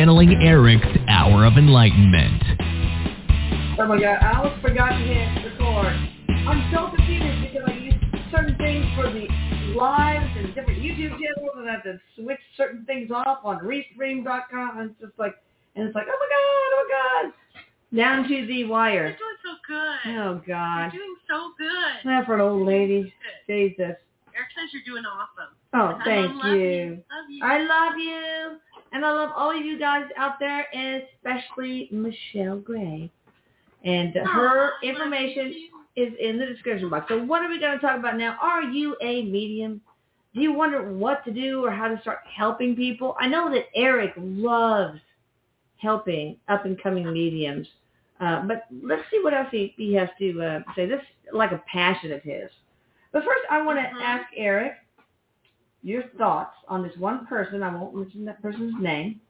channeling Erik's hour of enlightenment. Oh my god, I almost forgot to hit record. I'm so confused because I use certain things for the lives and different YouTube channels and I have to switch certain things off on restream.com and it's just like, and it's like, oh my god, oh my god. Down to the wire. You're wire. doing so good. Oh god. You're doing so good. That for an old lady. Jesus. Erik says you're doing awesome. Oh, I thank love you. Love you. I love you. And I love all of you guys out there, especially Michelle Gray. And her information is in the description box. So what are we going to talk about now? Are you a medium? Do you wonder what to do or how to start helping people? I know that Erik loves helping up and coming mediums. Uh, but let's see what else he, he has to uh, say. This is like a passion of his. But first, I want to Mhm. ask Erik your thoughts on this one person. I won't mention that person's name,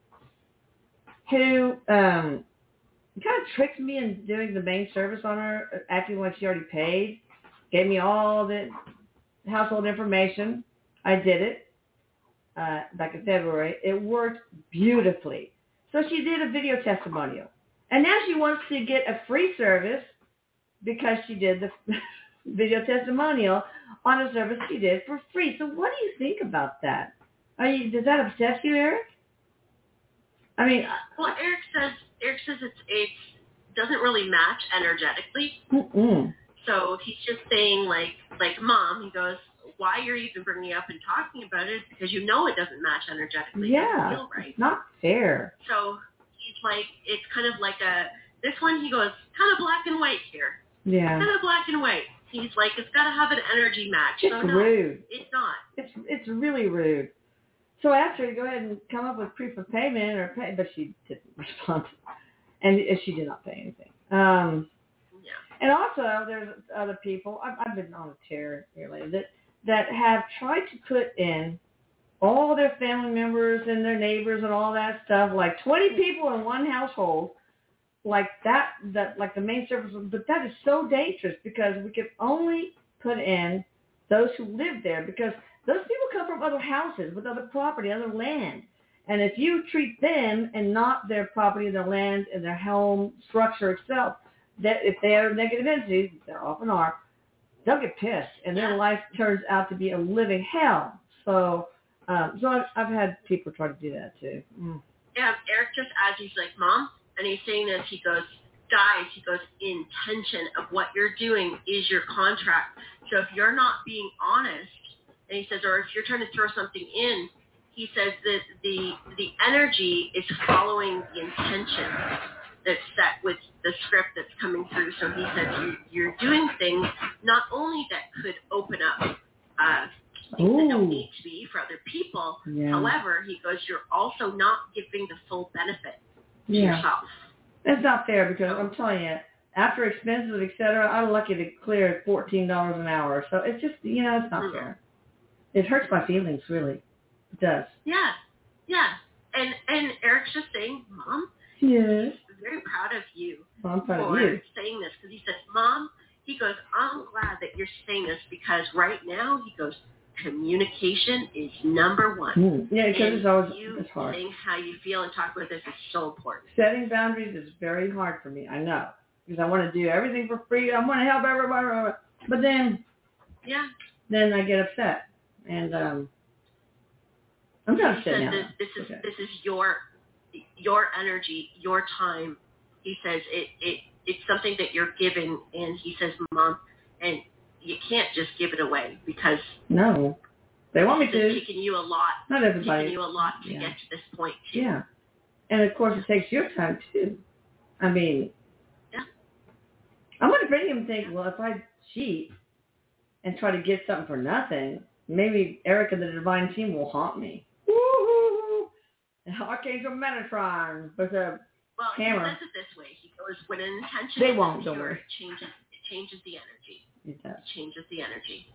who um, kind of tricked me in doing the main service on her, acting like she already paid. Gave me all the household information. I did it uh, back in February. It worked beautifully. So she did a video testimonial. And now she wants to get a free service because she did the video testimonial on a service she did for free. So what do you think about that? Are you, does that obsess you, Erik? I mean, Well, Erik says Erik says it's it doesn't really match energetically. mm-mm. So he's just saying like like mom. He goes, why you're even bringing it up and talking about it is because you know it doesn't match energetically. It yeah, feel right. it's not fair. So he's like, it's kind of like a this one. He goes kind of black and white here, Yeah, kind of black and white. He's like, it's got to have an energy match. it's so no, rude. it's not. It's it's really rude. So I asked her to go ahead and come up with proof of payment or pay, but she didn't respond, and she did not pay anything. Um, Yeah. and also, there's other people. I've, I've been on a tear lately that that have tried to put in all their family members and their neighbors and all that stuff, like 20 people in one household, like that, that like the main service. But that is so dangerous because we can only put in those who live there because those people come from other houses with other property, other land. And if you treat them and not their property, their land, and their home structure itself, that if they are negative entities, there often are, they'll get pissed, and their life turns out to be a living hell. So, um, so I've, I've had people try to do that too. Mm. Yeah, Erik just adds, he's like, Mom, and he's saying this, he goes, guys, he goes, intention of what you're doing is your contract. So if you're not being honest, and he says, or if you're trying to throw something in, he says that the the energy is following the intention that's set with the script that's coming through. So he says you, you're doing things not only that could open up uh, things that don't need to be for other people, Yeah. However, he goes, you're also not giving the full benefit Yeah. yourself. It's not fair because I'm telling you, after expenses, et cetera, I'm lucky to clear fourteen dollars an hour. So it's just you know, it's not Mhm. fair. It hurts my feelings really. It does. Yeah, yeah. And and Erik's just saying, Mom, Yes. he's very proud of you Well, I'm proud for of you. saying this because he says, Mom, he goes, I'm glad that you're saying this because right now, he goes, communication is number one. Mm. Yeah, because it's always you it's hard. saying how you feel and talk about this is so important. Setting boundaries is very hard for me. I know because I want to do everything for free. I want to help everybody, but then Yeah. then I get upset and um I'm not upset now. this, this is Okay. this is your your energy, your time. He says it it it's something that you're giving, and he says, Mom, and you can't just give it away because No, they want me to. it's taken you a lot, Not everybody. taken you a lot to Yeah. get to this point. Too. Yeah. And of course, it takes your time too. I mean, Yeah. I wonder if any of them think, well, if I cheat and try to get something for nothing, maybe Erik and the Divine Team will haunt me. Woo-hoo-hoo. Archangel Metatron with a Well, Hammer. he says it this way. He goes, when an intention They won't, don't worry. it changes it changes the energy. It does. It changes the energy.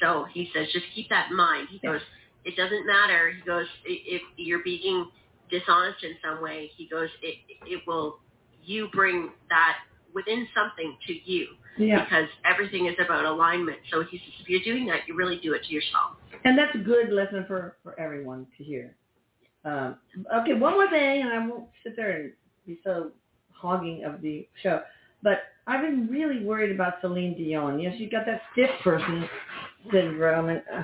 So he says, just keep that in mind. He Yeah. goes, it doesn't matter. He goes, if you're being dishonest in some way, he goes, it it will you bring that within something to you Yeah. because everything is about alignment. So he says, if you're doing that, you really do it to yourself. And that's a good lesson for, for everyone to hear. Um, okay, one more thing, and I won't sit there and be so hogging of the show. But I've been really worried about Celine Dion. You know, she's got that stiff person syndrome, and uh,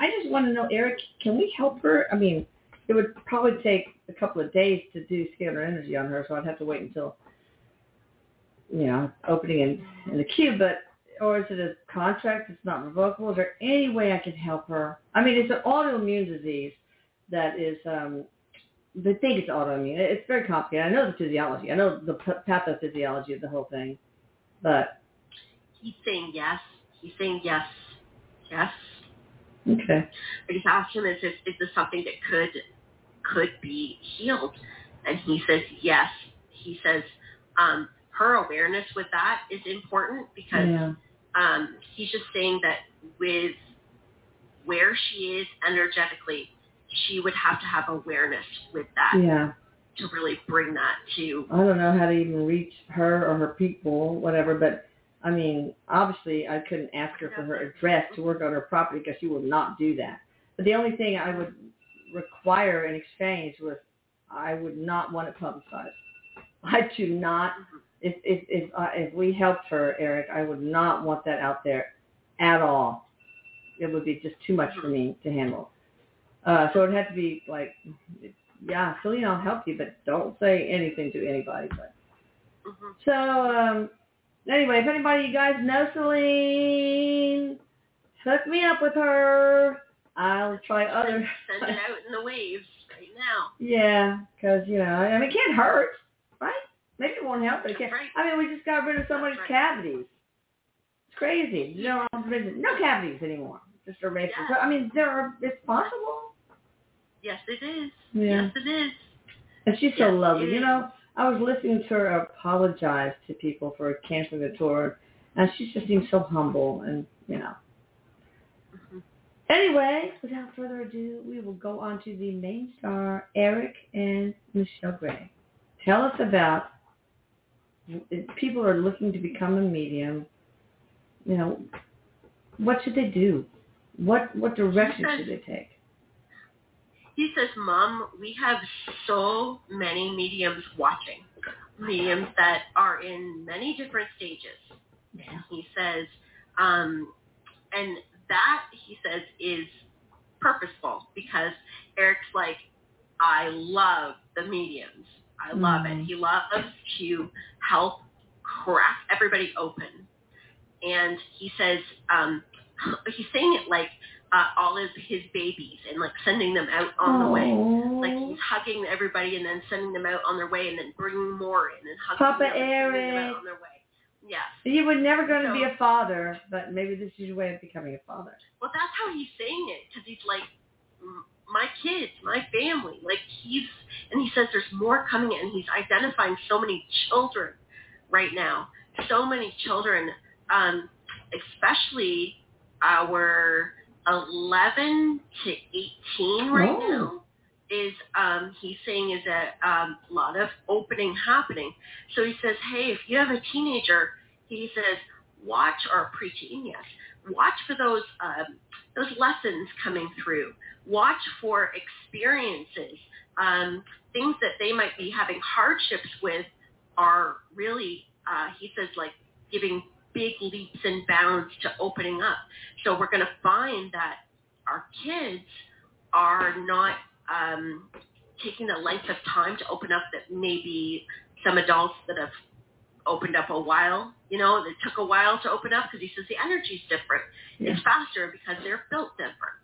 I just want to know, Erik, can we help her? I mean, it would probably take a couple of days to do scalar energy on her, so I'd have to wait until, you know, opening in, in the queue. But or is it a contract that's not revocable? Is there any way I can help her? I mean, it's an autoimmune disease that is. um They think it's autoimmune. It's very complicated. I know the physiology. I know the pathophysiology of the whole thing, but He's saying yes. He's saying yes. Yes. okay. I just asked him, is this, is this something that could could be healed? And he says yes. He says um, her awareness with that is important because Yeah. um, he's just saying that with where she is energetically, she would have to have awareness with that Yeah. to really bring that to. I don't know how to even reach her or her people, whatever. But I mean, obviously, I couldn't ask her for her address to work on her property because she will not do that. But the only thing I would require in exchange was I would not want it publicized. I do not. If if if uh, if we helped her, Erik, I would not want that out there at all. It would be just too much for me to handle. Uh, so it'd have to be like, yeah, Celine, I'll help you, but don't say anything to anybody. But Mhm. so um, anyway, if anybody you guys know Celine, hook me up with her. I'll try other. Send it out in the waves right now. Yeah, because you know, I mean, it can't hurt, right? Maybe it won't help, but it can't. Right. I mean, we just got rid of so many right. cavities. It's crazy. No, no cavities anymore. Just erase Yeah. I mean, there are. It's possible. Yes, it is. Yeah. Yes, it is. And she's so Yes, lovely. You know, I was listening to her apologize to people for canceling the tour, and she just seems so humble, and you know. Mhm. Anyway, without further ado, we will go on to the main star, Erik and Michelle Gray. Tell us about people are looking to become a medium. You know, what should they do? What what direction should they take? He says, Mom, we have so many mediums watching, mediums that are in many different stages. Yeah. He says, um, and that, he says, is purposeful because Erik's like, I love the mediums. I love Mhm. it. He loves to help crack everybody open. And he says, um, he's saying it like uh, all of his babies and like sending them out on the way. Like he's hugging everybody and then sending them out on their way and then bringing more in and hugging Papa them and sending them out on their way. Yes. You were never going to be a father, but maybe this is your way of becoming a father. Well, that's how he's saying it because he's like, my kids, my family. Like he's, and he says there's more coming and he's identifying so many children right now. So many children, um, especially our 11 to 18 right Oh. now is um, he's saying is a um, lot of opening happening. So he says, hey, if you have a teenager, he says, watch or preteen, yes, watch for those um, those lessons coming through. Watch for experiences, um, things that they might be having hardships with are really, uh, he says, like giving big leaps and bounds to opening up. So we're going to find that our kids are not um, taking the length of time to open up that maybe some adults that have opened up a while, you know, it took a while to open up because he says the energy's different. Yeah. It's faster because they're built different.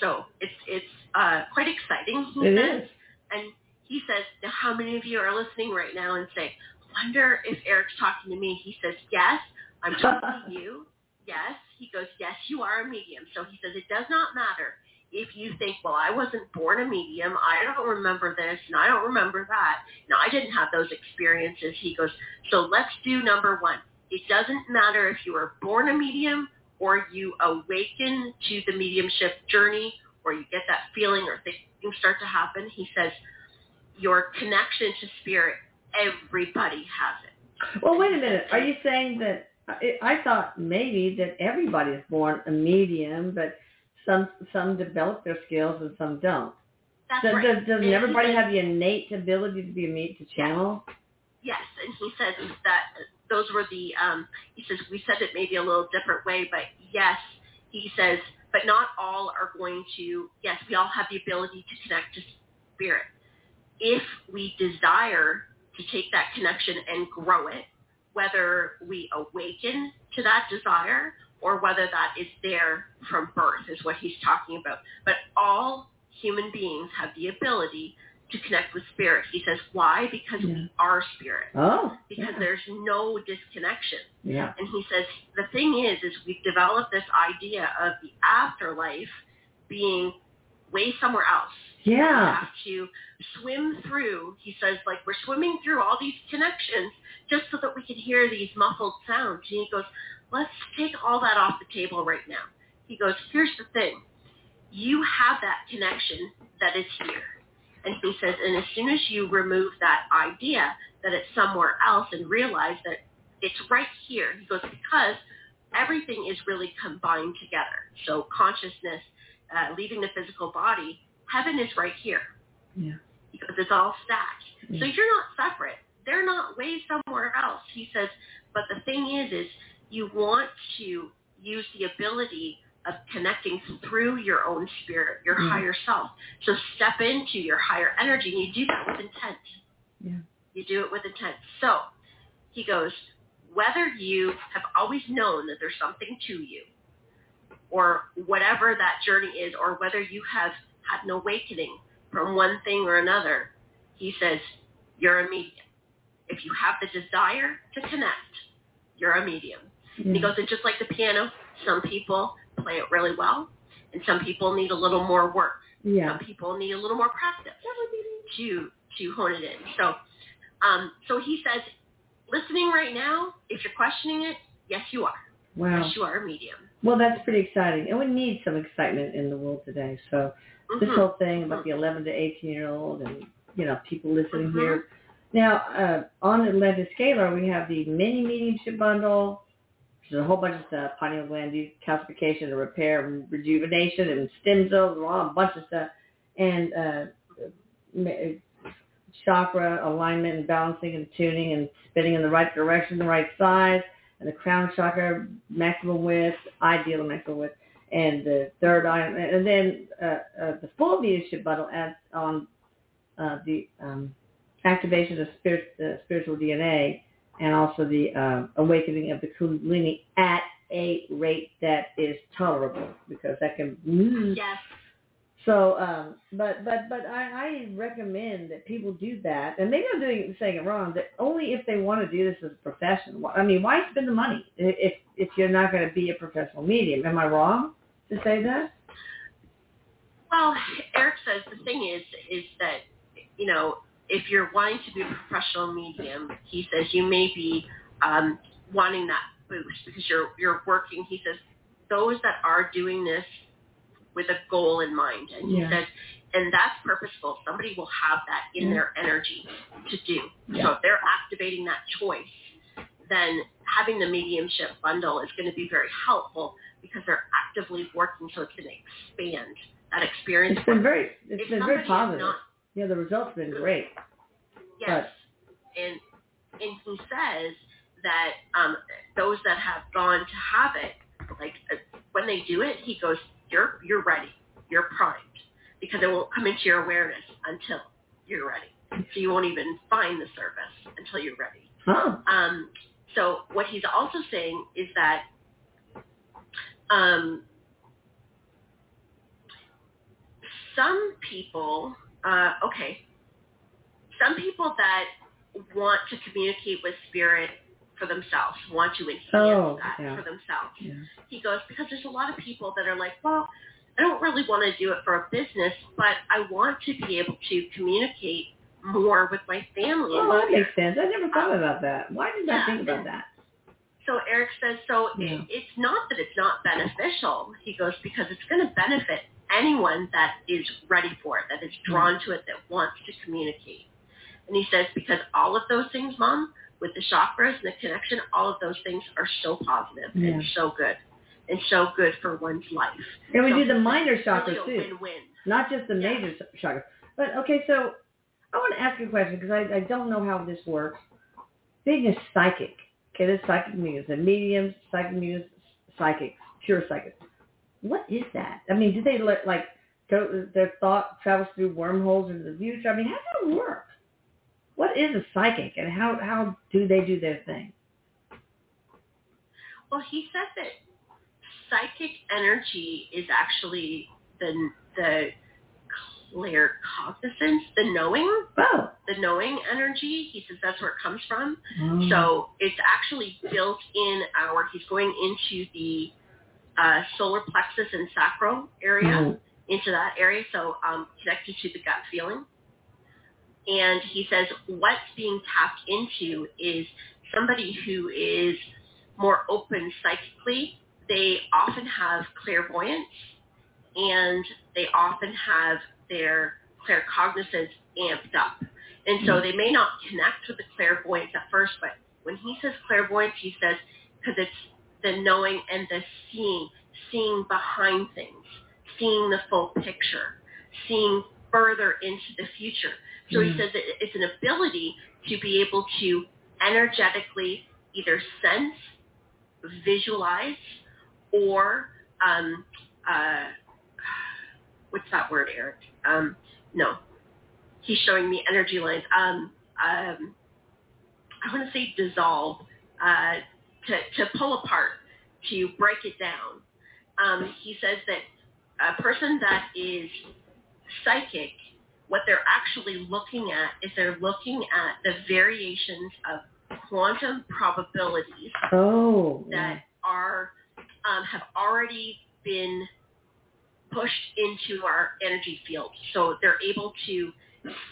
So it's it's uh, quite exciting. He It says, is. and he says, now how many of you are listening right now and say, wonder if Erik's talking to me? He says, yes, I'm talking to you. Yes. He goes, yes, you are a medium. So he says, it does not matter if you think, well, I wasn't born a medium. I don't remember this and I don't remember that. No, I didn't have those experiences. He goes, so let's do number one. It doesn't matter if you were born a medium or you awaken to the mediumship journey or you get that feeling or things start to happen. He says, your connection to spirit, everybody has it. Well, wait a minute. Are you saying that I, I thought maybe that everybody is born a medium, but some some develop their skills and some don't. That's Does, right. does, doesn't everybody says- have the innate ability to be a meet to channel? Yes, and he says that those were the. Um, he says we said it maybe a little different way, but yes, he says, but not all are going to. Yes, we all have the ability to connect to spirit. If we desire to take that connection and grow it, whether we awaken to that desire or whether that is there from birth, is what he's talking about. But all human beings have the ability to connect with spirit. He says, why? Because Yeah. we are spirit. Oh, Because yeah. there's no disconnection. yeah. And he says, the thing is, is we've developed this idea of the afterlife being way somewhere else. Yeah. have to swim through, he says, like we're swimming through all these connections just so that we can hear these muffled sounds. And he goes, let's take all that off the table right now. He goes, here's the thing. You have that connection that is here. And he says, and as soon as you remove that idea that it's somewhere else and realize that it's right here, he goes, because everything is really combined together. So consciousness, uh, leaving the physical body, heaven is right here Yeah. because it's all stacked. So you're not separate. They're not way somewhere else. He says, but the thing is, is you want to use the ability of connecting through your own spirit, your Yeah. higher self. So step into your higher energy, and you do that with intent. Yeah. You do it with intent. So he goes, whether you have always known that there's something to you, or whatever that journey is, or whether you have had an awakening from one thing or another, he says, you're a medium. If you have the desire to connect, you're a medium. He goes, and just like the piano, some people play it really well, and some people need a little more work. Yeah. Some people need a little more practice to to hone it in. So, um, so he says, listening right now, if you're questioning it, yes, you are. Wow. Yes, you are a medium. Well, that's pretty exciting, and we need some excitement in the world today. So this Mhm. whole thing about the 11 to 18 year old and you know people listening Mhm. here. Now uh, on Atlantis Scalar, we have the mini mediumship bundle, which is a whole bunch of stuff: pineal gland calcification, and repair, and rejuvenation, and stem cells, and all a bunch of stuff, and uh, chakra alignment and balancing and tuning and spinning in the right direction, the right size, and the crown chakra maximum width, ideal maximum width and the third item, and then uh, uh, the full leadership bundle adds on uh, the um, activation of spirit, uh, spiritual DNA and also the uh, awakening of the Kundalini at a rate that is tolerable because that can. Yes. So, um, but but but I, I recommend that people do that, and maybe I'm doing saying it wrong. That only if they want to do this as a profession. I mean, why spend the money if if you're not going to be a professional medium? Am I wrong to say that? Well, Erik says the thing is, is that you know, if you're wanting to be a professional medium, he says you may be um, wanting that boost because you're you're working. He says those that are doing this with a goal in mind, and he says, and that's purposeful. Somebody will have that in Yeah. their energy to do. Yeah. So if they're activating that choice, then having the mediumship bundle is going to be very helpful because they're actively working so it's going to expand that experience. It's been very it's If been very positive. not- yeah, the results have been great. Yes. And and he says that um, those that have gone to have it, like uh, when they do it, he goes, "You're you're ready. You're primed because it won't come into your awareness until you're ready. So you won't even find the service until you're ready." Huh. Um, so what he's also saying is that um, some people, uh, okay, some people that want to communicate with spirit for themselves, want to enhance Oh, that yeah. for themselves. Yeah. He goes, because there's a lot of people that are like, well, I don't really want to do it for a business, but I want to be able to communicate more with my family. Oh, that makes sense. I never thought about that. Why did I think about that? So Erik says, so Yeah. it, it's not that it's not beneficial. He goes, because it's going to benefit anyone that is ready for it, that is drawn mm. to it, that wants to communicate. And he says, because all of those things, Mom, with the chakras and the connection, all of those things are so positive Yeah. and so good and so good for one's life. And we So do the minor chakras a too, win-win. not just the Yeah. major chakras. But okay, so I want to ask you a question because I, I don't know how this works. Being a psychic, okay, this psychic mediums, a mediums, psychic mediums, psychics, pure psychics. What is that? I mean, do they let, like go? Their thought travels through wormholes into the future. I mean, how does it work? What is a psychic, and how how do they do their thing? Well, he said that psychic energy is actually the the claircognizance, the knowing, Oh, the knowing energy. He says that's where it comes from. Mm. So it's actually built in our. He's going into the uh, solar plexus and sacral area, Mm. into that area. So um, connected to the gut feeling. And he says what's being tapped into is somebody who is more open psychically. They often have clairvoyance, and they often have their claircognizance amped up. And so hmm. they may not connect with the clairvoyance at first, but when he says clairvoyance, he says because it's the knowing and the seeing, seeing behind things, seeing the full picture, seeing further into the future. So he Mm. says it's an ability to be able to energetically either sense, visualize, or um, uh, what's that word, Erik? Um, no, he's showing me energy lines. Um, um, I want to say dissolve, uh, to, to pull apart, to break it down. Um, he says that a person that is psychic, what they're actually looking at is they're looking at the variations of quantum probabilities Oh, that are um, have already been pushed into our energy field. So they're able to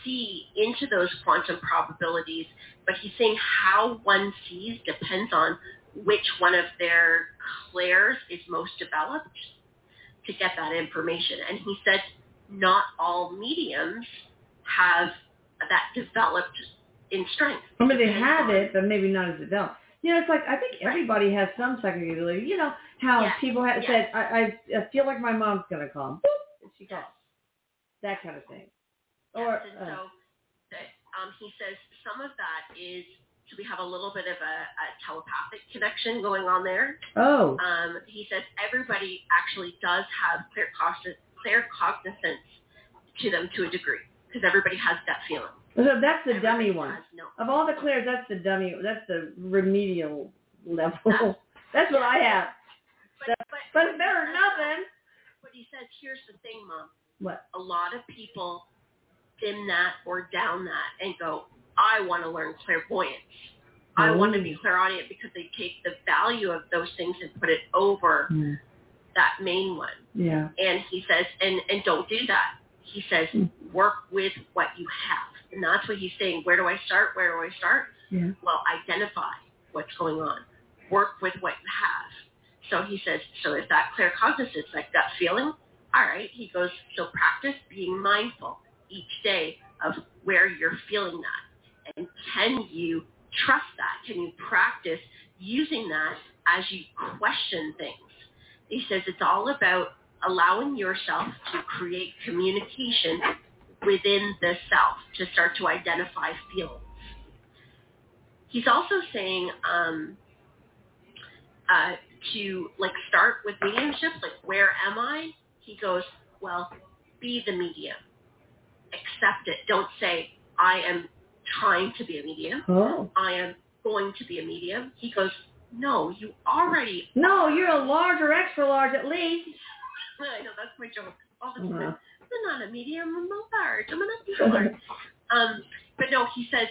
see into those quantum probabilities. But he's saying how one sees depends on which one of their clairs is most developed to get that information. And he said not all mediums have that developed in strength. I mean, they have it, but maybe not as developed. You know, it's like I think everybody has some psychic ability. You know how Yes, people have yes. said, I, I I feel like my mom's gonna come, Boop, and she calls. That kind of thing. Or Yes, and uh, so um, he says some of that is so we have a little bit of a, a telepathic connection going on there. oh, Um, he says everybody actually does have clear, cogn- clear cognizance to them to a degree because everybody has that feeling. so that's the dummy one. no- Of all the clairs, that's the dummy. That's the remedial level. That's- That's what I have. But, but, But it's better than nothing. But he says, here's the thing, Mom. What? A lot of people dim that or down that and go, I want to learn clairvoyance. I want to be Oh. clairaudient because they take the value of those things and put it over Hmm. That main one. Yeah. And he says, and, and don't do that. He says, Hmm. work with what you have. And that's what he's saying. Where do I start? Where do I start? Yeah. Well, identify what's going on. Work with what you have. So he says, so is that claircognizance, like gut feeling? All right. He goes, so practice being mindful each day of where you're feeling that. And can you trust that? Can you practice using that as you question things? He says it's all about allowing yourself to create communication within the self to start to identify feelings. He's also saying um, uh, to like start with mediumship, like where am I? He goes, well, be the medium. Accept it. Don't say I am trying to be a medium. Oh. I am going to be a medium. He goes, no, you already. No, you're a large or extra large at least. I know that's my joke all the time. Uh-huh. I'm not a medium. I'm a large. I'm an extra large. Um, but no, he says,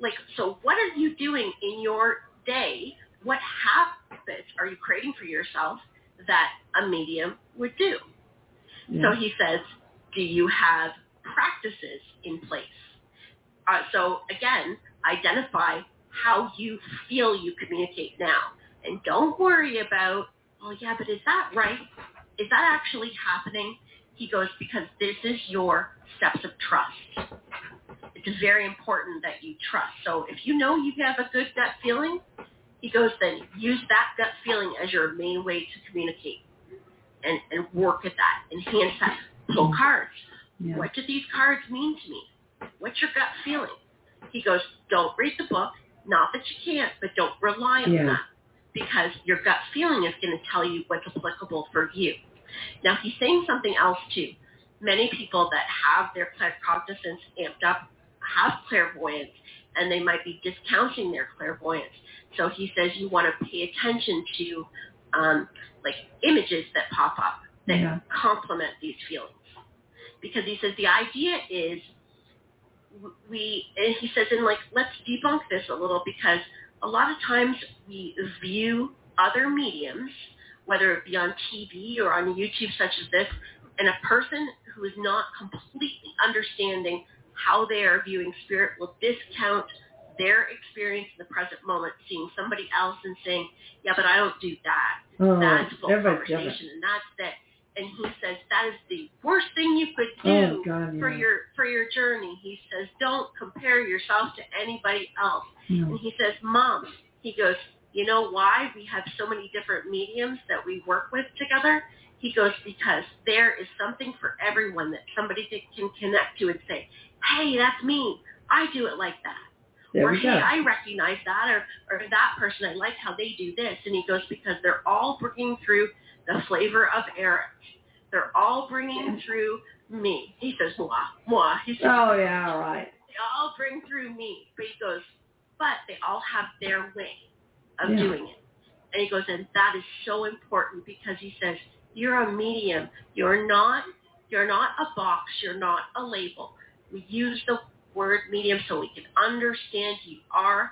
like, so what are you doing in your day? What habits are you creating for yourself that a medium would do? So he says, do you have practices in place? Uh, so again, identify how you feel you communicate now. And don't worry about, oh yeah, but is that right? Is that actually happening? He goes, because this is your steps of trust. It's very important that you trust. So if you know you have a good gut feeling, he goes, then use that gut feeling as your main way to communicate and, and work at that, enhance that. Pull mm-hmm. cards. Yeah. What do these cards mean to me? What's your gut feeling? He goes, don't read the book. Not that you can't, but don't rely on Yeah. that because your gut feeling is going to tell you what's applicable for you. Now, he's saying something else too. Many people that have their claircognizance amped up have clairvoyance, and they might be discounting their clairvoyance. So he says you want to pay attention to um, like images that pop up that Yeah. complement these feelings. Because he says the idea is we, and he says, and like, let's debunk this a little because a lot of times we view other mediums, whether it be on TV or on YouTube such as this, and a person who is not completely understanding how they are viewing spirit will discount their experience in the present moment, seeing somebody else and saying, yeah, but I don't do that Oh, that's full different. conversation and that's that and he says that is the worst thing you could Oh do God, for yeah. your for your journey he says don't compare yourself to anybody else No. and he says mom he goes you know why we have so many different mediums that we work with together he goes because there is something for everyone that somebody can connect to and say hey that's me i do it like that There or hey, go. I recognize that, or or that person, I like how they do this, and he goes because they're all working through the flavor of Erik. They're all bringing through me. He says moi, moi. He says Oh yeah, right. they all bring through me, but he goes, but they all have their way of Yeah. doing it, and he goes, and that is so important because he says you're a medium. You're not. You're not a box. You're not a label. We use the word medium so we can understand you are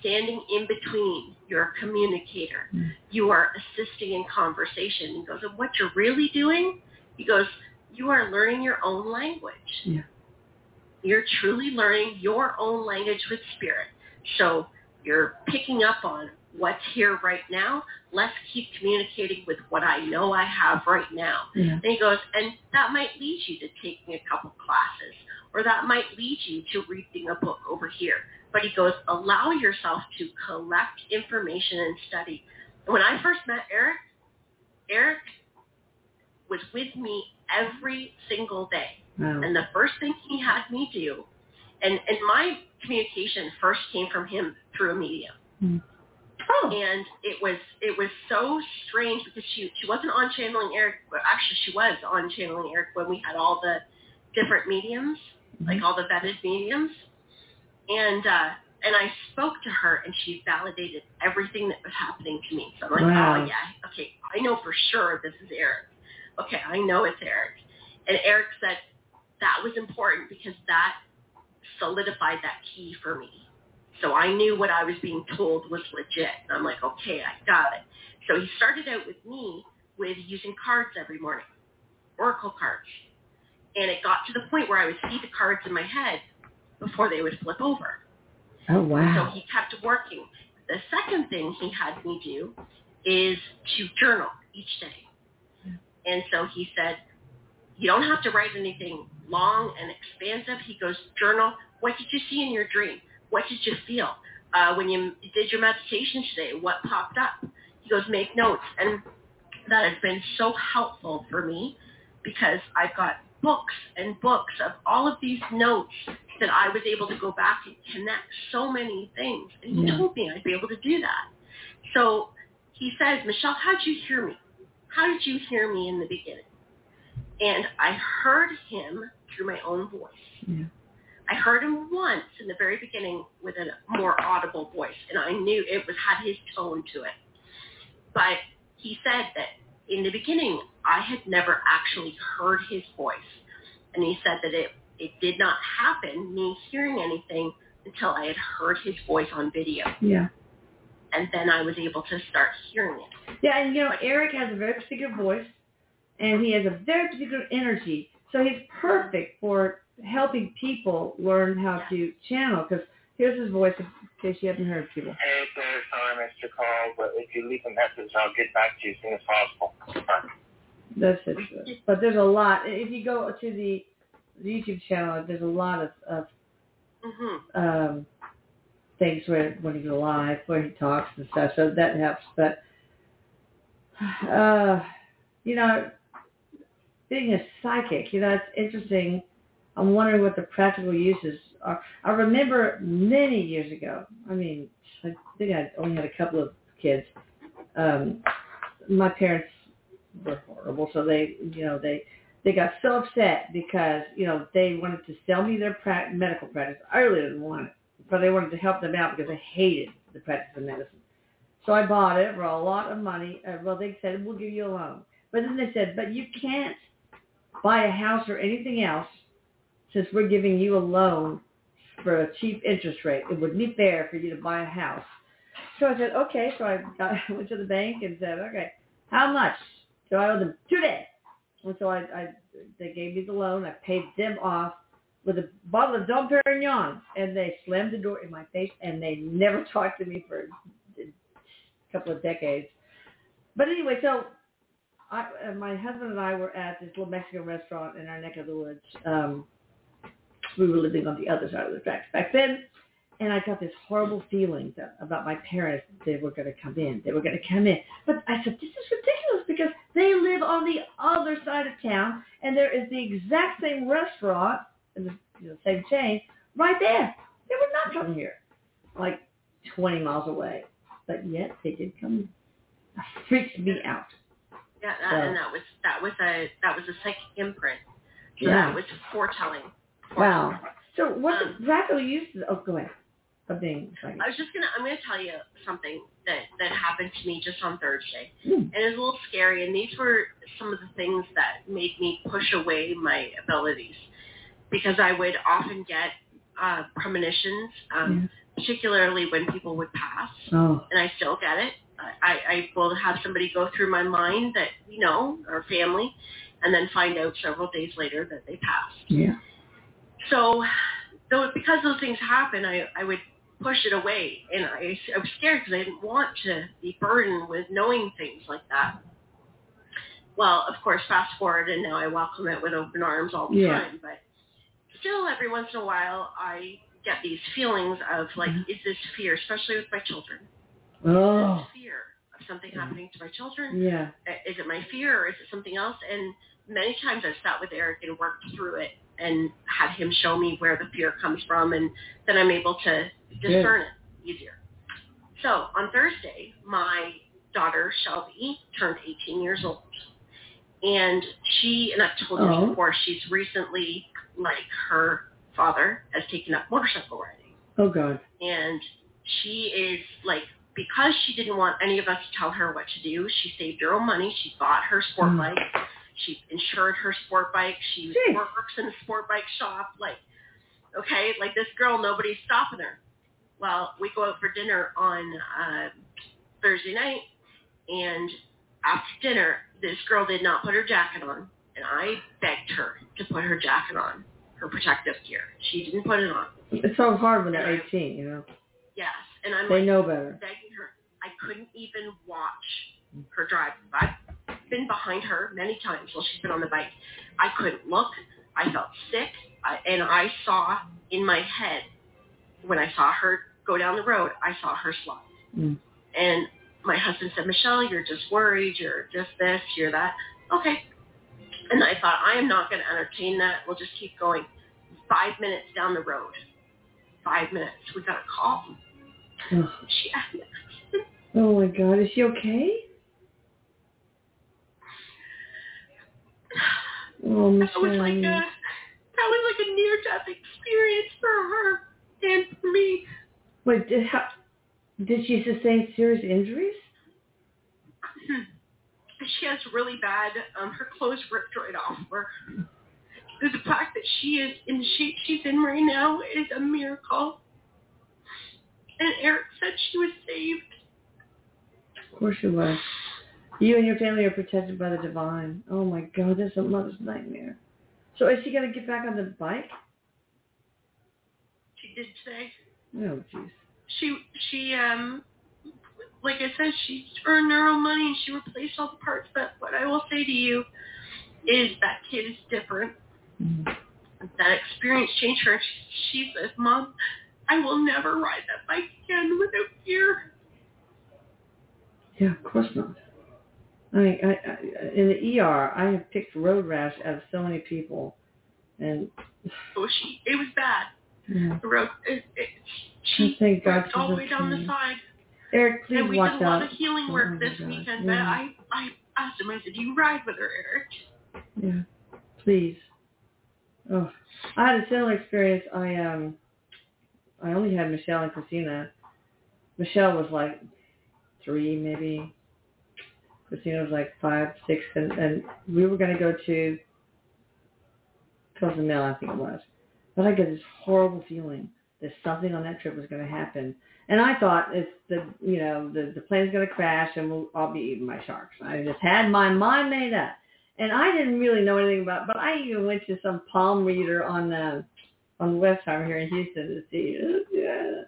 standing in between. You're a communicator. Mm. You are assisting in conversation. He goes, and what you're really doing, he goes, you are learning your own language. Yeah. You're truly learning your own language with spirit. So you're picking up on what's here right now. Let's keep communicating with what I know I have right now. Yeah. And he goes, and that might lead you to taking a couple classes, or that might lead you to reading a book over here. But he goes, allow yourself to collect information and study. When I first met Erik, Erik was with me every single day. Wow. And the first thing he had me do, and, and my communication first came from him through a medium hmm. Oh. and it was it was so strange because she she wasn't on channeling Erik. But actually, she was on channeling Erik when we had all the different mediums, like mm-hmm. all the vetted mediums, and uh, and I spoke to her and she validated everything that was happening to me. So I'm like, Wow. oh yeah, okay, I know for sure this is Erik. Okay, I know it's Erik. And Erik said that was important because that solidified that key for me. So I knew what I was being told was legit. And I'm like, okay, I got it. So he started out with me with using cards every morning, oracle cards. And it got to the point where I would see the cards in my head before they would flip over. Oh wow. So he kept working. The second thing he had me do is to journal each day. And so he said, you don't have to write anything long and expansive. He goes, journal, what did you see in your dream? What did you feel? Uh, when you did your meditation today, what popped up? He goes, make notes. And that has been so helpful for me because I've got books and books of all of these notes that I was able to go back and connect so many things. And he Yeah. told me I'd be able to do that. So he says, Michelle, how'd you hear me? How did you hear me in the beginning? And I heard him through my own voice. Yeah. I heard him once in the very beginning with a more audible voice, and I knew it was had his tone to it. But he said that in the beginning, I had never actually heard his voice, and he said that it it did not happen me hearing anything until I had heard his voice on video, Yeah. and then I was able to start hearing it. Yeah, and you know, Erik has a very particular voice, and he has a very particular energy. So he's perfect for helping people learn how to channel. Because here's his voice, in case you haven't heard people. Hey, sir, sorry I missed your call, but if you leave a message, I'll get back to you as soon as possible. Bye. That's it. But there's a lot. If you go to the YouTube channel, there's a lot of, of hmm um, things where when he goes live, where he talks and stuff. So that helps. But uh, you know, being a psychic, you know, it's interesting. I'm wondering what the practical uses are. I remember many years ago. I mean, I think I only had a couple of kids. Um, my parents were horrible, so they, you know, they they got so upset because you know they wanted to sell me their pra- medical practice. I really didn't want it, but they wanted to help them out because I hated the practice of medicine. So I bought it for a lot of money. Uh, well, they said we'll give you a loan, but then they said, but you can't buy a house or anything else since we're giving you a loan for a cheap interest rate. It wouldn't be fair for you to buy a house. So I said, okay. So I got, went to the bank and said, okay, how much? So I owe them two days. And so I, I, they gave me the loan. I paid them off with a bottle of Dom Perignon, and they slammed the door in my face, and they never talked to me for a couple of decades. But anyway, so I, uh, my husband and I were at this little Mexican restaurant in our neck of the woods. Um, we were living on the other side of the tracks back then, and I got this horrible feeling that, about my parents. They were going to come in. They were going to come in. But I said, this is ridiculous because they live on the other side of town, and there is the exact same restaurant the you know, same chain right there. They were not coming here, like 20 miles away. But yet they did come. It freaked me out. Yeah, that, So- and that was that was a that was a psychic imprint. So Yeah. that was foretelling. Wow. So what Um, the practical use? Oh, go ahead. Being. I was just gonna I'm gonna tell you something that that happened to me just on Thursday, Hmm. and it was a little scary. And these were some of the things that made me push away my abilities, because I would often get uh, premonitions, um, particularly when people would pass, Oh. and I still get it. I, I will have somebody go through my mind that we know, our family, and then find out several days later that they passed. Yeah. So, though because those things happen, I, I would push it away, and I, I was scared because I didn't want to be burdened with knowing things like that. Well, of course, fast forward, and now I welcome it with open arms all the Yeah. time. But still, every once in a while, I get these feelings of like, Mhm. is this fear, especially with my children? Oh. Is this fear of something Mhm. happening to my children? Yeah. Is it my fear or is it something else? And many times I've sat with Erik and worked through it and had him show me where the fear comes from and then I'm able to discern it easier. So on Thursday, my daughter Shelby turned 18 years old. And she, and I've told you Oh. before, she's recently, like her father, has taken up motorcycle riding Oh God. and she is like because she didn't want any of us to tell her what to do she saved her own money she bought her sport Mm. bike she insured her sport bike she Jeez. works in a sport bike shop like okay like this girl nobody's stopping her well we go out for dinner on uh, thursday night and after dinner this girl did not put her jacket on and i begged her to put her jacket on her protective gear she didn't put it on It's so hard when they're 18, you know. yes and i'm They like know better. begging her. I couldn't even watch her drive. I've been behind her many times while she's been on the bike. I couldn't look. I felt sick, I, and I saw in my head when I saw her go down the road, I saw her slide. Mm. And my husband said, Michelle, you're just worried. You're just this. You're that. Okay. And I thought, I am not going to entertain that. We'll just keep going. Five minutes down the road. Five minutes. We got a call. Ugh. She Oh my God. Is she okay? Oh, That was like a that was like a near death experience for her and for me. Wait, did, how, did she sustain serious injuries? She has really bad. Um, her clothes ripped right off her. The fact that she is in the shape she's in right now is a miracle. And Erik said she was saved. Of course she was. You and your family are protected by the divine. Oh my God, that's a mother's nightmare. So is she gonna get back on the bike? She did today. Oh jeez. She she um like I said, she earned her own money and she replaced all the parts. But what I will say to you is that kid is different. Mhm. that experience changed her. She, she says, Mom, I will never ride that bike again without fear. Yeah, of course not. I I, I, in the ER, I have picked road rash out of so many people, and Oh, she. It was bad. yeah. Road. It, it, she thank God all the way down the side. Erik, please and we watch did a lot out. of healing Oh work my this God. weekend. Yeah. But I, I asked him. I said, "Do you ride with her, Erik?" Yeah, please. Oh, I had a similar experience. I um, I only had Michelle and Christina. Michelle was like three, maybe. Christina was like five, six, and, and we were going to go to Cozumel, I think it was. But I get this horrible feeling that something on that trip was going to happen. And I thought it's the, you know, the, the plane's going to crash and we'll all be eaten by sharks. I just had my mind made up. And I didn't really know anything about, but I even went to some palm reader on the, on the Tower here in Houston to see, yeah.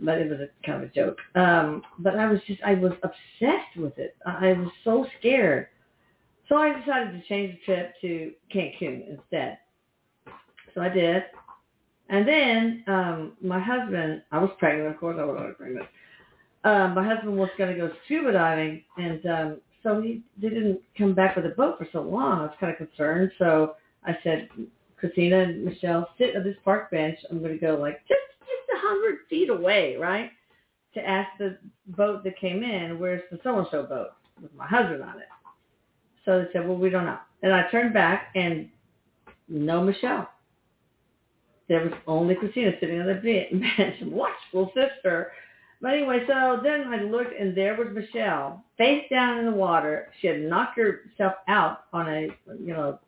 But it was a kind of a joke. Um, but I was just, I was obsessed with it. I was so scared. So I decided to change the trip to Cancun instead. So I did. And then um, my husband, I was pregnant, of course I was already pregnant. Um, my husband was going to go scuba diving, and um, so he didn't come back with a boat for so long. I was kind of concerned. So I said, Christina and Michelle, sit at this park bench. I'm going to go like just just a hundred feet away, right? To ask the boat that came in, where's the so-and-so boat with my husband on it. So they said, well, we don't know. And I turned back and no Michelle. There was only Christina sitting on the be- bench, watchful sister. But anyway, so then I looked and there was Michelle, face down in the water. She had knocked herself out on a, you know,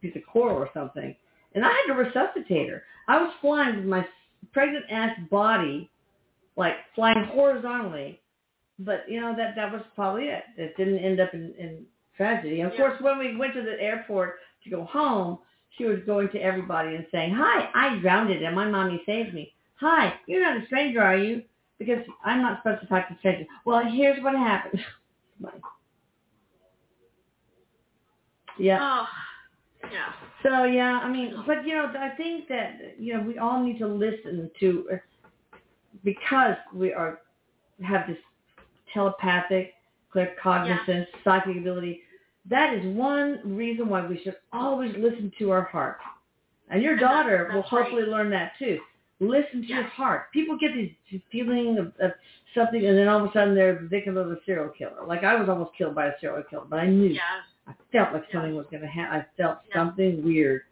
piece of coral or something. And I had to resuscitate her. I was flying with my pregnant ass body, like flying horizontally. But, you know, that, that was probably it. It didn't end up in, in tragedy. Of Yeah. course, when we went to the airport to go home, she was going to everybody and saying, hi, I drowned and my mommy saved me. Hi, you're not a stranger, are you? Because I'm not supposed to talk to strangers. Well, here's what happened. yeah. Oh, yeah. So yeah, I mean, but you know, I think that you know we all need to listen to because we are have this telepathic, claircognizance, psychic ability. That is one reason why we should always listen to our heart. And your And daughter will that's right. hopefully learn that too. Listen to your heart. People get this feeling of, of something, and then all of a sudden they're the victim of a serial killer. Like I was almost killed by a serial killer, but I knew Yeah. I felt like something was going to happen. I felt Yeah. something weird.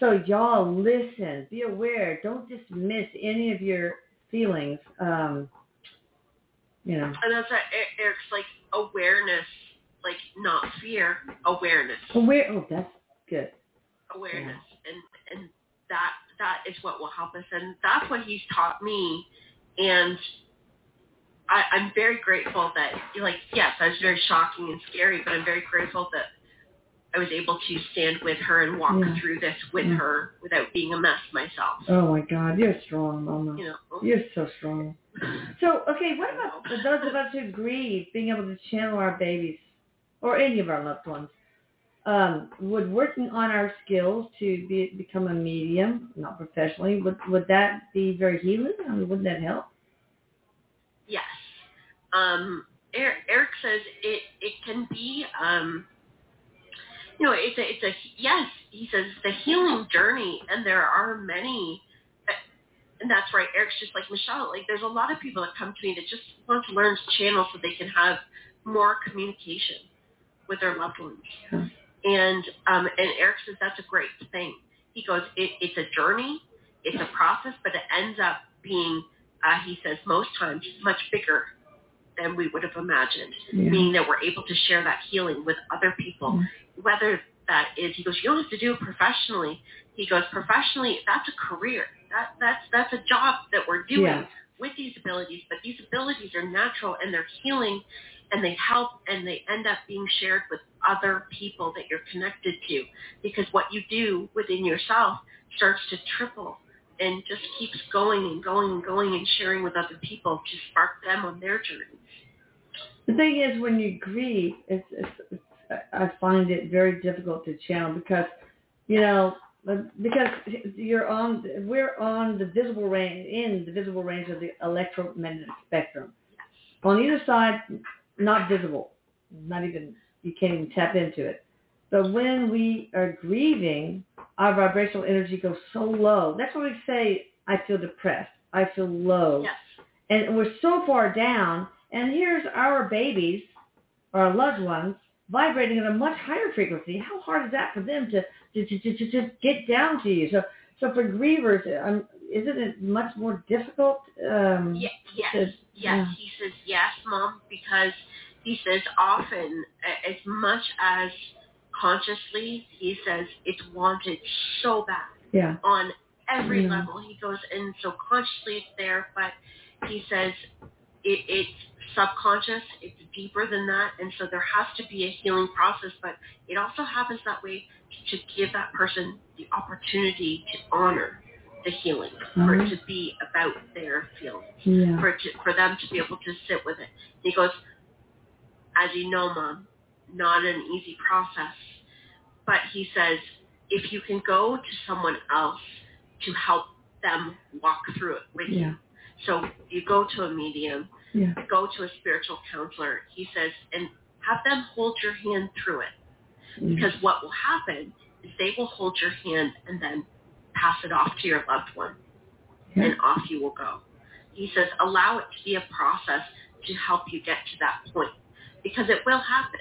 So y'all listen, be aware. Don't dismiss any of your feelings. Um, you know, And that's what Erik's like awareness, like not fear, awareness, aware. Oh, that's good. awareness, and and that that is what will help us, and that's what he's taught me, and I, I'm very grateful that like yes, I was very shocking and scary, but I'm very grateful that I was able to stand with her and walk Yeah. through this with Yeah. her without being a mess myself. Oh my God, you're strong, Mama. You know. You're so strong. So, okay, what about for those of us who grieve, being able to channel our babies or any of our loved ones? Um, would working on our skills to be, become a medium, not professionally, would would that be very healing? I mean, wouldn't that help? Yes. Um, Erik, Erik says it, it can be, um, you know, it's a, it's a, yes, he says the healing journey, and there are many, and that's right, Erik's just like Michelle, like there's a lot of people that come to me that just want to learn to channel so they can have more communication with their loved ones. Yeah. And, um, and Erik says that's a great thing. He goes, it, it's a journey, it's a process, but it ends up being uh, he says most times much bigger than we would have imagined, Yeah. meaning that we're able to share that healing with other people. Whether that is, he goes, you don't have to do it professionally. He goes, professionally, that's a career. That that's that's a job that we're doing Yeah. with these abilities. But these abilities are natural and they're healing, and they help and they end up being shared with other people that you're connected to. Because what you do within yourself starts to triple and just keeps going and going and going and sharing with other people to spark them on their journey. The thing is, when you grieve, it's, it's, it's I find it very difficult to channel because, you know, because you're on, we're on the visible range, in the visible range of the electromagnetic spectrum. On either side, not visible, not even, you can't even tap into it. But when we are grieving, our vibrational energy goes so low. That's when we say, I feel depressed. I feel low. Yes. And we're so far down. And here's our babies, our loved ones, vibrating at a much higher frequency. How hard is that for them to, to, to, to, to just get down to you? So, so for grievers, um, isn't it much more difficult? Um, Ye- yes. to- Yes. yeah. He says yes, mom, because he says often, as much as consciously, he says it's wanted so bad yeah. on every Yeah. level. He goes, and so consciously it's there, but he says it, it's subconscious, it's deeper than that, and so there has to be a healing process, but it also happens that way to give that person the opportunity to honor the healing, for it mm-hmm. to be about their feelings Yeah. for to, for them to be able to sit with it. He goes, as you know, mom, not an easy process, but he says if you can go to someone else to help them walk through it with Yeah. you. So you go to a medium, Yeah. go to a spiritual counselor. He says, and have them hold your hand through it mm. because what will happen is they will hold your hand and then pass it off to your loved one Yeah. and off you will go. He says, allow it to be a process to help you get to that point because it will happen.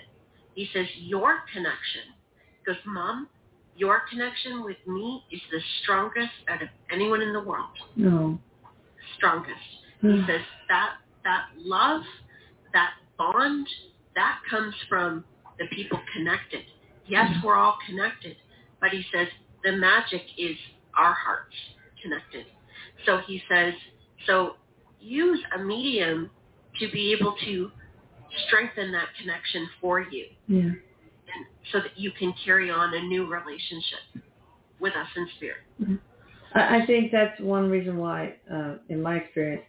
He says, your connection, because mom, your connection with me is the strongest out of anyone in the world. No. Strongest. He says that that love, that bond, that comes from the people connected. Yes, Mhm. we're all connected, but he says the magic is our hearts connected. So he says, so use a medium to be able to strengthen that connection for you yeah. and so that you can carry on a new relationship with us in spirit. I, I think that's one reason why, uh, in my experience,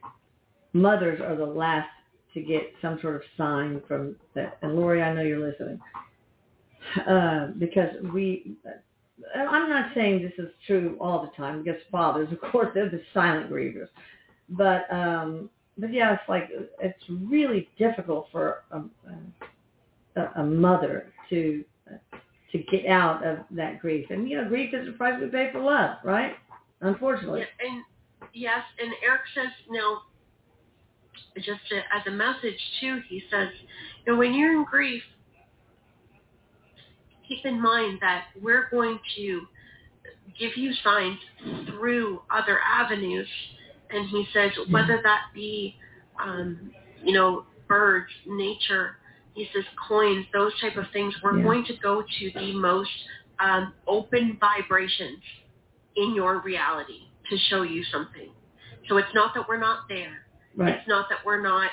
mothers are the last to get some sort of sign from that. And Lori, I know you're listening. Uh, because we, I'm not saying this is true all the time because fathers, of course, they're the silent grievers. But, um, but yeah, it's like, it's really difficult for a, a, a mother to, to get out of that grief. And, you know, grief is the price we pay for love, right? Unfortunately. Yeah, and yes, and Erik says now, just to, as a message too, he says, you know, when you're in grief, keep in mind that we're going to give you signs through other avenues, and he says whether that be, um, you know, birds, nature. He says coins, those type of things. We're Yeah. going to go to the most um, open vibrations in your reality to show you something. So it's not that we're not there. Right. It's not that we're not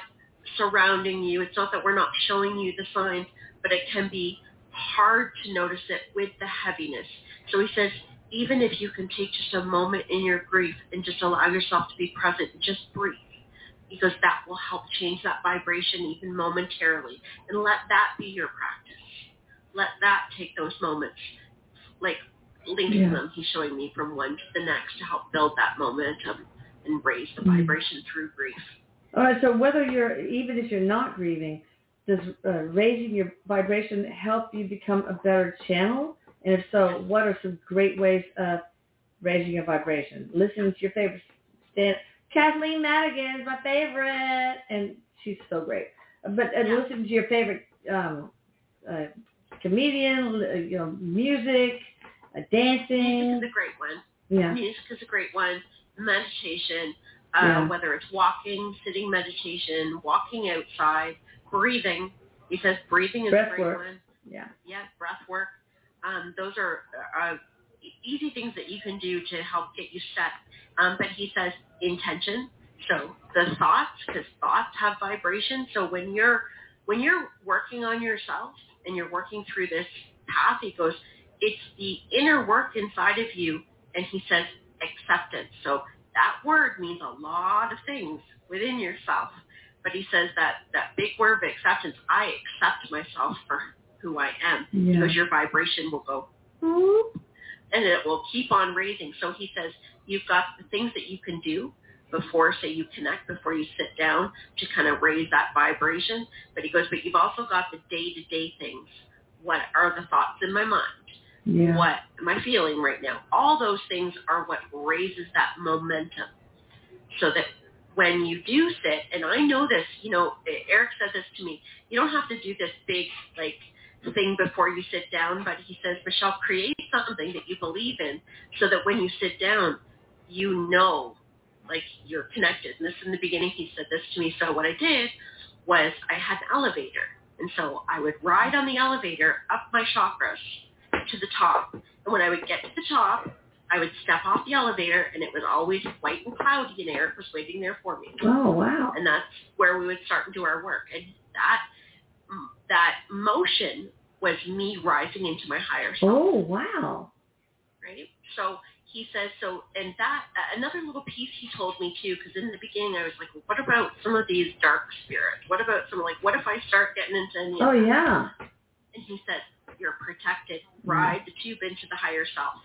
surrounding you. It's not that we're not showing you the signs, but it can be hard to notice it with the heaviness. So he says, even if you can take just a moment in your grief and just allow yourself to be present, just breathe. Because that will help change that vibration even momentarily. And let that be your practice. Let that take those moments. Like linking Yeah. them, he's showing me from one to the next to help build that momentum and raise the Mhm. vibration through grief. All right. So whether you're, even if you're not grieving, does uh, raising your vibration help you become a better channel? And if so, what are some great ways of raising your vibration? Listening to your favorite stand. Kathleen Madigan is my favorite, and she's so great. But uh, Yeah. listening to your favorite um, uh, comedian, uh, you know, music, uh, Music dancing. is a great one. Yeah. Music is a great one. Meditation, uh, Yeah. whether it's walking, sitting meditation, walking outside, breathing. He says breathing is Breath a great work. one. Yeah. Yeah, breath work. Um, those are uh, easy things that you can do to help get you set. Um, but he says intention. So the thoughts, because thoughts have vibration. So when you're when you're working on yourself and you're working through this path, he goes, it's the inner work inside of you, and he says acceptance. So that word means a lot of things within yourself. But he says that that big word of acceptance, I accept myself for who I am Yeah. because your vibration will go whoop, and it will keep on raising. So he says you've got the things that you can do before, say you connect, before you sit down to kind of raise that vibration. But he goes, but you've also got the day-to-day things what are the thoughts in my mind? Yeah. What am I feeling right now? All those things are what raises that momentum. So that when you do sit, and I know this, you know, Erik said this to me, you don't have to do this big, like, thing before you sit down, but he says, Michelle, create something that you believe in so that when you sit down, you know, like, you're connected. And this in the beginning, he said this to me. So what I did was I had an elevator. And so I would ride on the elevator up my chakras to the top. And when I would get to the top, I would step off the elevator and it was always white and cloudy and Erik was waiting there for me. Oh wow. And that's where we would start and do our work. And that that motion was me rising into my higher self. Oh wow. Right? So he says so and that uh, another little piece he told me too because in the beginning I was like well, what about some of these dark spirits what about some like what if I start getting into any Oh yeah. and he said you're protected ride the tube into the higher self.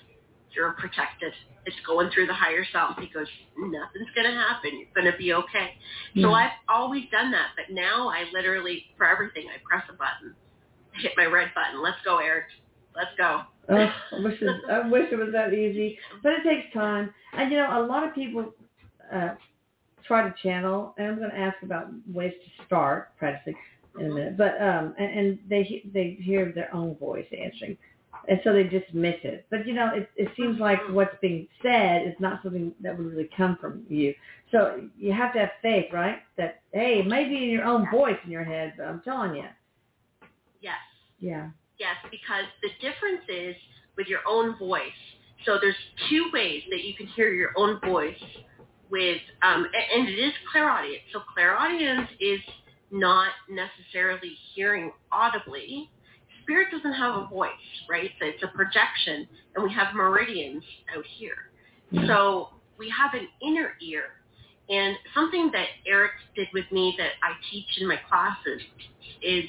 You're protected. It's going through the higher self. He goes nothing's going to happen. You're going to be okay. So I've always done that but now I literally for everything I press a button. Hit my red button. Let's go Erik. Let's go. Oh, I wish it, I wish it was that easy, but it takes time. And you know, a lot of people uh, try to channel, and I'm going to ask about ways to start practicing in a minute. But um, and, and they they hear their own voice answering, and so they dismiss it. But you know, it it seems like what's being said is not something that would really come from you. So you have to have faith, right? That hey, maybe in your own voice in your head, but I'm telling you, yes yeah, Yes, because the difference is with your own voice. So there's two ways that you can hear your own voice with, um, and it is clairaudient. So clairaudience is not necessarily hearing audibly. Spirit doesn't have a voice, right? So it's a projection, and we have meridians out here. yeah. So we have an inner ear. And something that Erik did with me that I teach in my classes is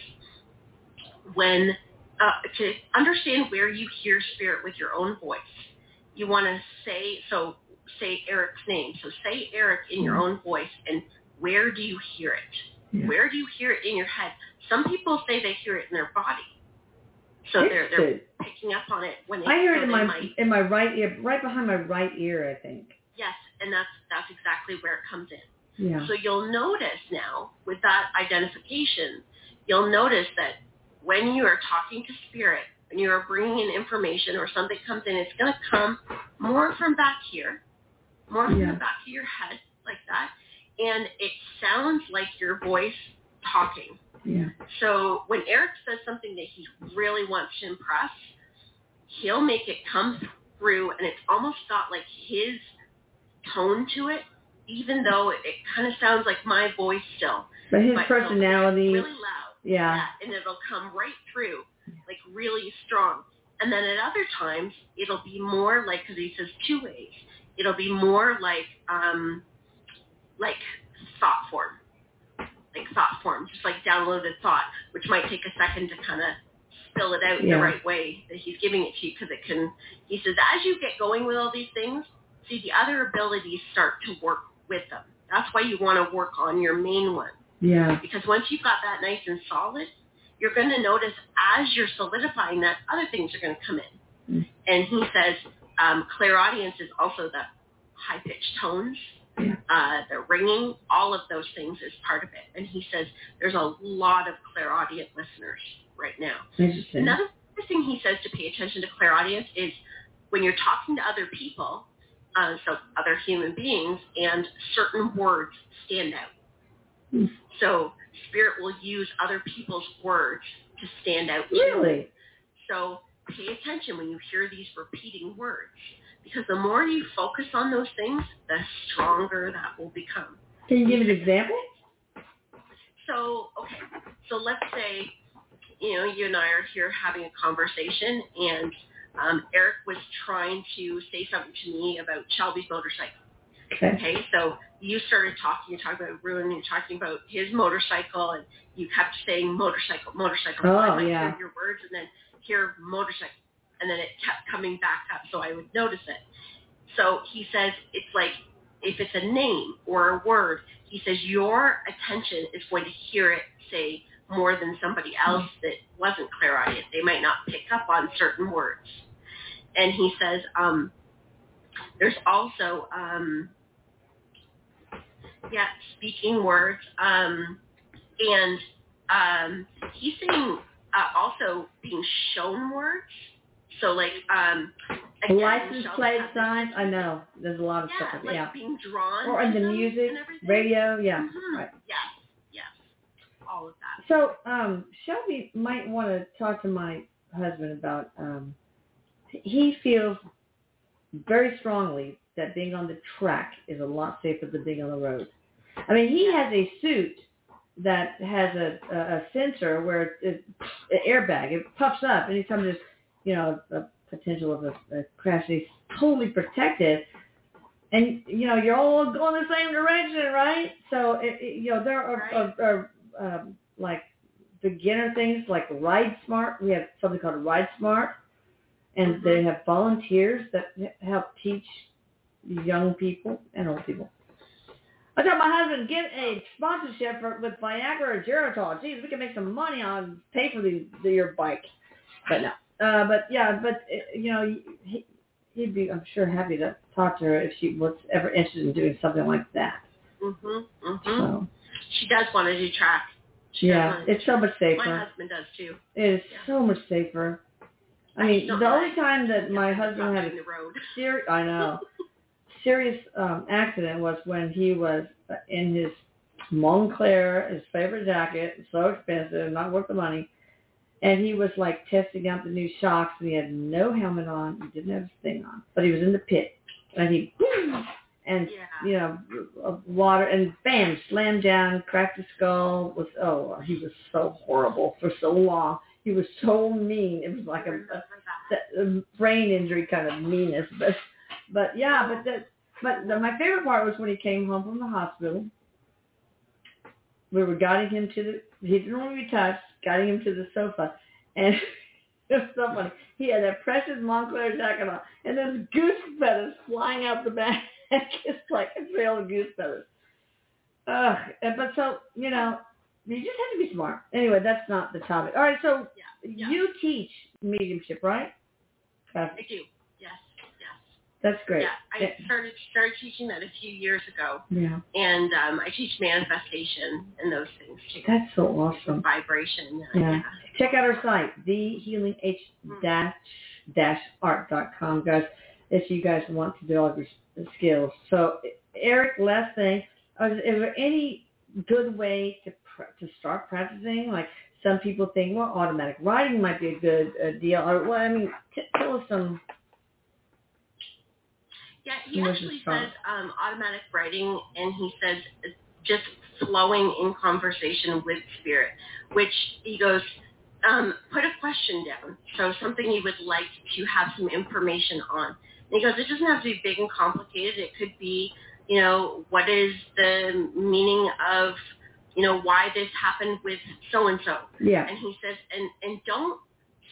when uh, to understand where you hear spirit with your own voice, you want to say, so say Erik's name. So say Erik in your own voice and where do you hear it? Yeah. Where do you hear it in your head? Some people say they hear it in their body. So they're, they're picking up on it when they I hear it in my might- in my right ear, right behind my right ear, I think. Yes, and that's that's exactly where it comes in. Yeah. So you'll notice now with that identification, you'll notice that when you are talking to spirit, when you are bringing in information or something comes in, it's going to come more from back here, more from Yeah. the back of your head like that, and it sounds like your voice talking. yeah. So when Erik says something that he really wants to impress, he'll make it come through, and it's almost got like his tone to it, even though it, it kind of sounds like my voice still. But his But personality, really loud, yeah. and it'll come right through, like really strong. And then at other times, it'll be more like, because he says two ways, it'll be more like, um, like thought form, like thought form, just like downloaded thought, which might take a second to kind of spill it out Yeah. the right way that he's giving it to you, because it can. He says as you get going with all these things, see the other abilities start to work with them. That's why you want to work on your main one Yeah. because once you've got that nice and solid, you're going to notice as you're solidifying that, other things are going to come in. Mm. And he says um, clairaudience is also the high-pitched tones. Uh, the ringing, all of those things is part of it. And he says there's a lot of clairaudient listeners right now. Interesting. Another thing he says to pay attention to clairaudience is when you're talking to other people, uh, so other human beings, and certain words stand out. Hmm. So spirit will use other people's words to stand out. Really? So pay attention when you hear these repeating words, because the more you focus on those things, the stronger that will become. Can you give an example? So, okay, so let's say, you know, you and I are here having a conversation, and um, Erik was trying to say something to me about Shelby's motorcycle. Okay. Okay, so you started talking, you're talking about Ruin, you're talking about his motorcycle, and you kept saying motorcycle, motorcycle. So I Oh, yeah. hear your words and then hear motorcycle, and then it kept coming back up, so I would notice it. So he says it's like if it's a name or a word, he says your attention is going to hear it say more than somebody else that wasn't clairaudient. They might not pick up on certain words. And he says, um, there's also, um, yeah, speaking words. Um, and um, he's saying uh, also being shown words. So like um, again, License plate signs. I know. There's a lot of Yeah, stuff. like yeah. being drawn. Or in the music, and radio. Yeah. Mhm. Right. Yes, yes, all of that. So, um, Shelby might want to talk to my husband about. Um, he feels very strongly that being on the track is a lot safer than being on the road. I mean, he has a suit that has a, a, a sensor where it, an airbag. It puffs up anytime there's, you know, a potential of a, a crash. He's totally protected. And you know you're all going the same direction, right? So it, it, you know there are, are, are um, like beginner things like Ride Smart. We have something called Ride Smart, and Mhm. they have volunteers that help teach young people and old people. I told my husband get a sponsorship for, with Viagra or Geritol. Geez, we can make some money on pay for the, the your bike. But no. Uh, but yeah, but uh, you know, he, he'd be, I'm sure, happy to talk to her if she was ever interested in doing something like that. Mhm, mhm. So She does want to do track. She yeah, it's so much track. My husband does too. It is Yeah. so much safer. I mean, the only like- time that my husband had a the road. serious, I know, serious um, accident was when he was in his Moncler, his favorite jacket, so expensive, not worth the money, and he was like testing out the new shocks, and he had no helmet on, he didn't have his thing on, but he was in the pit, and he, and Yeah. you know, water, and bam, slammed down, cracked his skull. Was oh, he was so horrible for so long. He was so mean. It was like a, a Remember that. that, um, brain injury kind of meanness, but but yeah, but that but the, my favorite part was when he came home from the hospital. We were guiding him to the he didn't want to be touched, guiding him to the sofa, and it was so funny. He had that precious Moncler jacket on, and there's goose feathers flying out the back, just like a trail of goose feathers. Ugh, and- but so you know, you just have to be smart. Anyway, that's not the topic. All right, so Yeah, yeah. you teach mediumship, right? I do. That's great. Yeah, I started started teaching that a few years ago, Yeah, and um, I teach manifestation and those things too. that's so awesome. Vibration. Yeah. Check out our site, thehealingh dash dash art dot com, guys. If you guys want to develop your skills. So, Erik, last thing, is, is there any good way to pr- to start practicing? Like some people think, well, automatic writing might be a good uh, deal. Or, well, I mean, t- tell us some. Yeah, he Where's actually says um, automatic writing, and he says just flowing in conversation with spirit, which he goes, um, put a question down. So something you would like to have some information on. And he goes, it doesn't have to be big and complicated. It could be, you know, what is the meaning of, you know, why this happened with so and so. Yeah. And he says, and and don't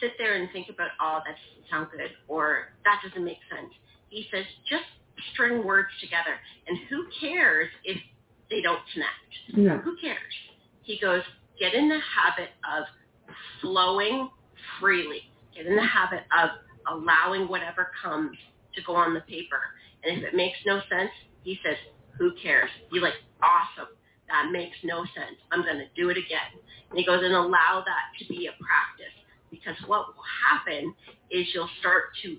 sit there and think about, oh, that doesn't sound good, or that doesn't make sense. He says, just string words together, and who cares if they don't connect? No. Who cares? He goes, get in the habit of flowing freely. Get in the habit of allowing whatever comes to go on the paper. And if it makes no sense, he says, who cares? You're like, awesome. That makes no sense. I'm going to do it again. And he goes, and allow that to be a practice. Because what will happen is you'll start to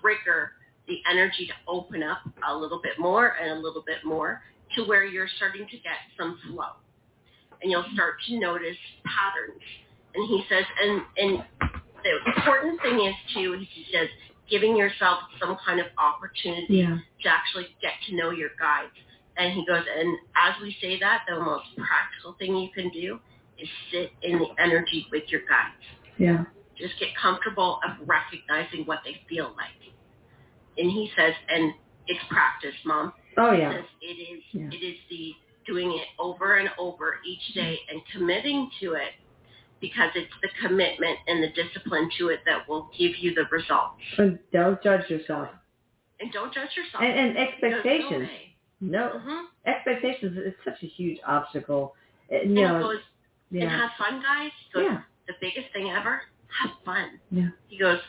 trigger the energy to open up a little bit more and a little bit more to where you're starting to get some flow. And you'll start to notice patterns. And he says, and, and the important thing is too, he says, giving yourself some kind of opportunity Yeah. to actually get to know your guides. And he goes, and as we say that, the most practical thing you can do is sit in the energy with your guides. Yeah. Just get comfortable of recognizing what they feel like. And he says, and it's practice, Mom. Oh yeah. says it is Yeah. it is the doing it over and over each day and committing to it because it's the commitment and the discipline to it that will give you the results. And don't judge yourself. And don't judge yourself. And, and expectations. No, Mhm. expectations is such a huge obstacle. Uh, You And know, goes, and have fun, guys. Goes, Yeah. the biggest thing ever, have fun. Yeah. He goes,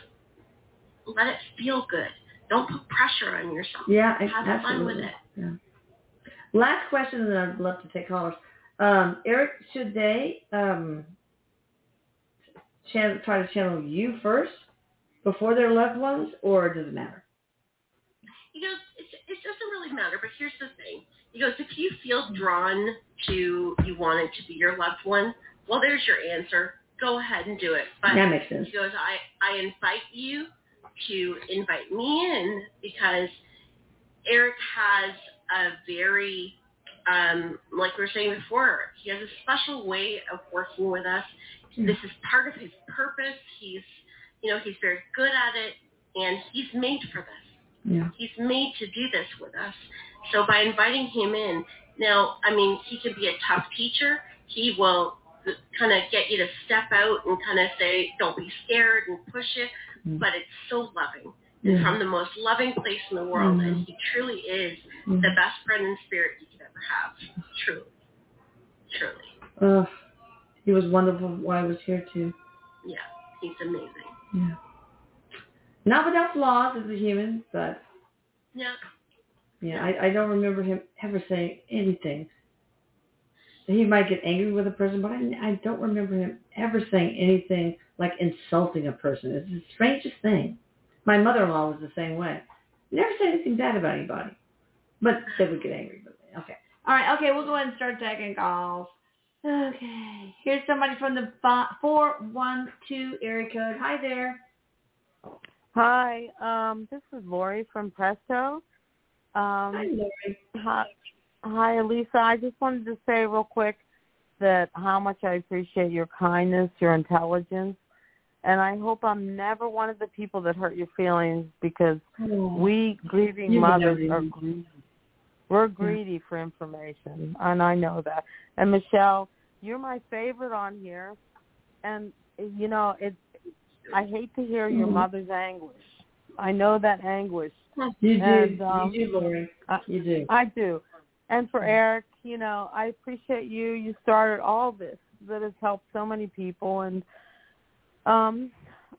let it feel good. Don't put pressure on yourself. Yeah, Have absolutely. fun with it. Yeah. Last question, and I'd love to take callers. Um, Erik, should they um, channel, try to channel you first before their loved ones, or does it matter? He goes, it, it doesn't really matter, but here's the thing. He goes, if you feel drawn to you want it to be your loved one, well, there's your answer. Go ahead and do it. But that makes sense. he goes, I, I invite you to invite me in because Erik has a very, um, like we were saying before, he has a special way of working with us. This is part of his purpose. He's, you know, he's very good at it, and he's made for this. Yeah. He's made to do this with us. So by inviting him in, now, I mean, he can be a tough teacher. He will kind of get you to step out and kind of say, don't be scared and push it. Mm. But it's so loving. And from the most loving place in the world. And he truly is Mhm. the best friend in spirit you could ever have. Truly. Truly. Uh, he was wonderful while I was here too. Yeah. He's amazing. Yeah. Not without flaws as a human, but Yeah. yeah, I, I don't remember him ever saying anything. He might get angry with a person, but I, I don't remember him ever saying anything like insulting a person. It's the strangest thing. My mother-in-law was the same way. Never said anything bad about anybody, but they would get angry with me. Okay. All right. Okay, we'll go ahead and start taking calls. Okay. Here's somebody from the four one two area code. Hi there. Hi, um, this is Lori from Presto. Hi, Um, Lori. hi, hi, Elisa. I just wanted to say real quick that how much I appreciate your kindness, your intelligence, and I hope I'm never one of the people that hurt your feelings because we grieving mothers are greedy. We're greedy for information, and I know that. And Michelle, you're my favorite on here, and you know it. I hate to hear your Mhm. mother's anguish. I know that anguish. You do. And, um, you do, Lori. You do. I do. And for Erik, you know, I appreciate you. You started all this that has helped so many people. And um,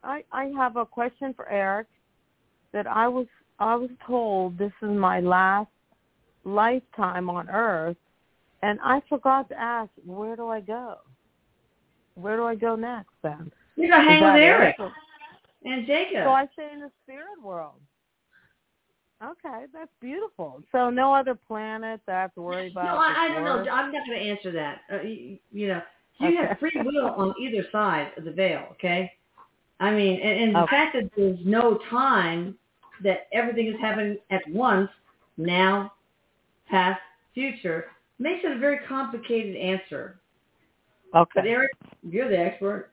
I I have a question for Erik. That I was I was told this is my last lifetime on Earth, and I forgot to ask where do I go? Where do I go next then? You're gonna hang Is with that Erik and Jacob. So I stay in the spirit world. Okay, that's beautiful. So no other planet that I have to worry about. no, I, I don't know. I'm not going to answer that. Uh, you, you know, you have free will on either side of the veil. Okay. I mean, and, and the fact that there's no time that everything is happening at once, now, past, future, makes it a very complicated answer. But Okay. Erik, you're the expert.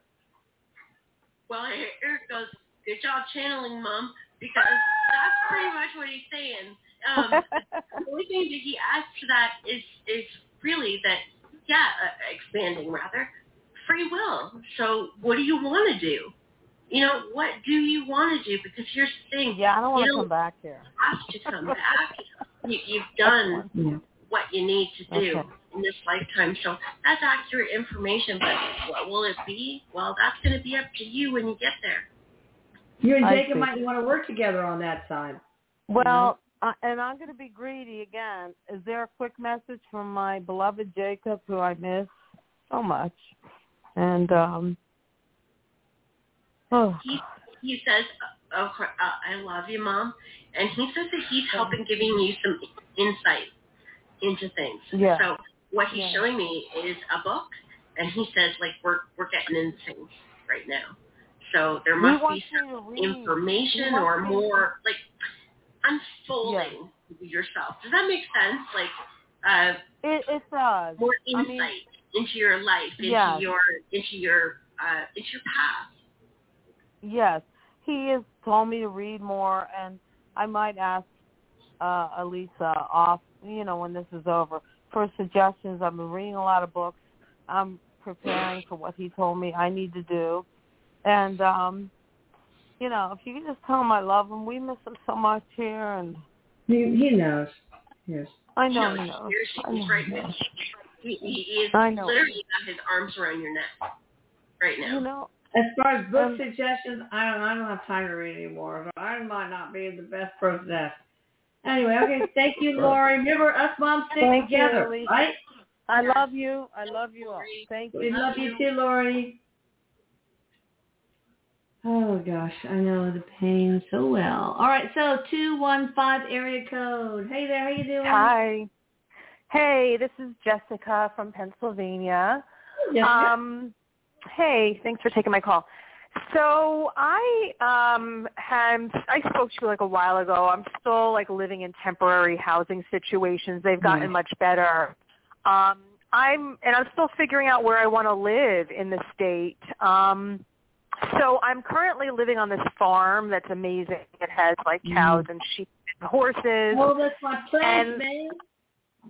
Well, Erik goes, good job channeling, Mom, because that's pretty much what he's saying. Um, the only thing that he adds to that is is really that, yeah, uh, expanding rather, free will. So what do you want to do? You know, what do you want to do? Because here's the thing, yeah, I don't want to come back here. have to come back. You, you've done Yeah. what you need to do Okay. in this lifetime. So that's accurate information, but what will it be? Well, that's going to be up to you when you get there. You and Jacob might want to work together on that side. Well, uh, and I'm going to be greedy again. Is there a quick message from my beloved Jacob, who I miss so much? And um, oh, He he says, "Oh, cr- uh, I love you, Mom," and he says that he's helping giving you some insight into things. Yeah. So what he's Yeah. showing me is a book, and he says like we're we're getting into things right now. So there must be some information or more like unfolding yourself. Does that make sense? Like uh, It, it does. more I insight mean- into your life, into Yeah. your into your uh, into your past. Yes, he has told me to read more, and I might ask uh, Elisa off, you know, when this is over, for suggestions. I've been reading a lot of books. I'm preparing for what he told me I need to do, and um, you know, if you could just tell him I love him, we miss him so much here, and He, he knows. Yes. I know No, he knows. here's- I know right he with knows. He, he is I know. literally got his arms around your neck right now. You know, As far as book Um, suggestions, I don't I don't have time to read anymore. So I might not be the best person to ask. Anyway, okay, thank you, Lori. Remember us moms stick Thank together, Elisa. right? I love you. I love you all. Thank We you. We love you too, Lori. Oh gosh, I know the pain so well. All right, so two one five area code. Hey there, how you doing? Hi. Hey, this is Jessica from Pennsylvania. Jessica. Um, hey, thanks for taking my call. So I um had I spoke to you like a while ago. I'm still like living in temporary housing situations. They've gotten Right. much better. Um I'm and I'm still figuring out where I want to live in the state. Um so I'm currently living on this farm that's amazing. It has like cows and sheep and horses. oh, that's my place, and- man.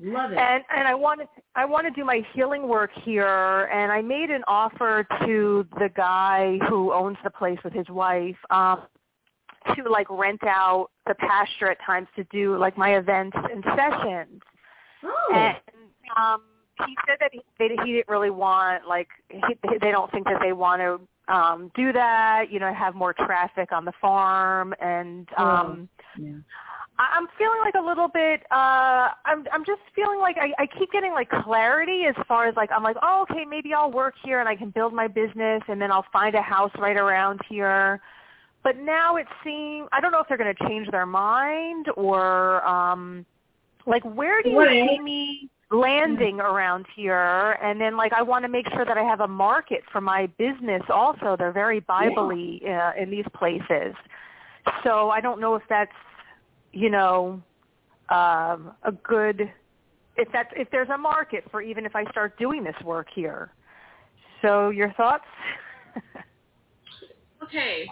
Love it. And and I want to I want to do my healing work here, and I made an offer to the guy who owns the place with his wife um, to like rent out the pasture at times to do like my events and sessions. oh, And um, he said that he, they, he didn't really want like he, they don't think that they want to um, do that. You know, have more traffic on the farm and. um yeah. I'm feeling like a little bit. uh I'm I'm just feeling like I, I keep getting like clarity as far as like I'm like, oh, okay, maybe I'll work here and I can build my business and then I'll find a house right around here. But now it seems I don't know if they're going to change their mind or um like where do you What see me landing around here and then like I want to make sure that I have a market for my business also. They're very Bible-y uh, in these places. So I don't know if that's you know, um, a good if that's if there's a market for even if I start doing this work here. So your thoughts? Okay.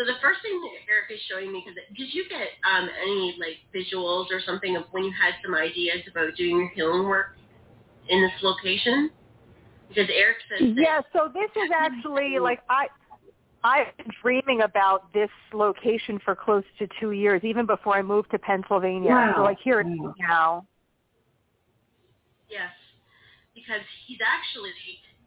So the first thing that Erik is showing me, because did you get um, any like visuals or something of when you had some ideas about doing your healing work in this location? Because Erik says that yeah, so this is actually like I I've been dreaming about this location for close to two years, even before I moved to Pennsylvania. Wow. So like here it is now. Yes, because he's actually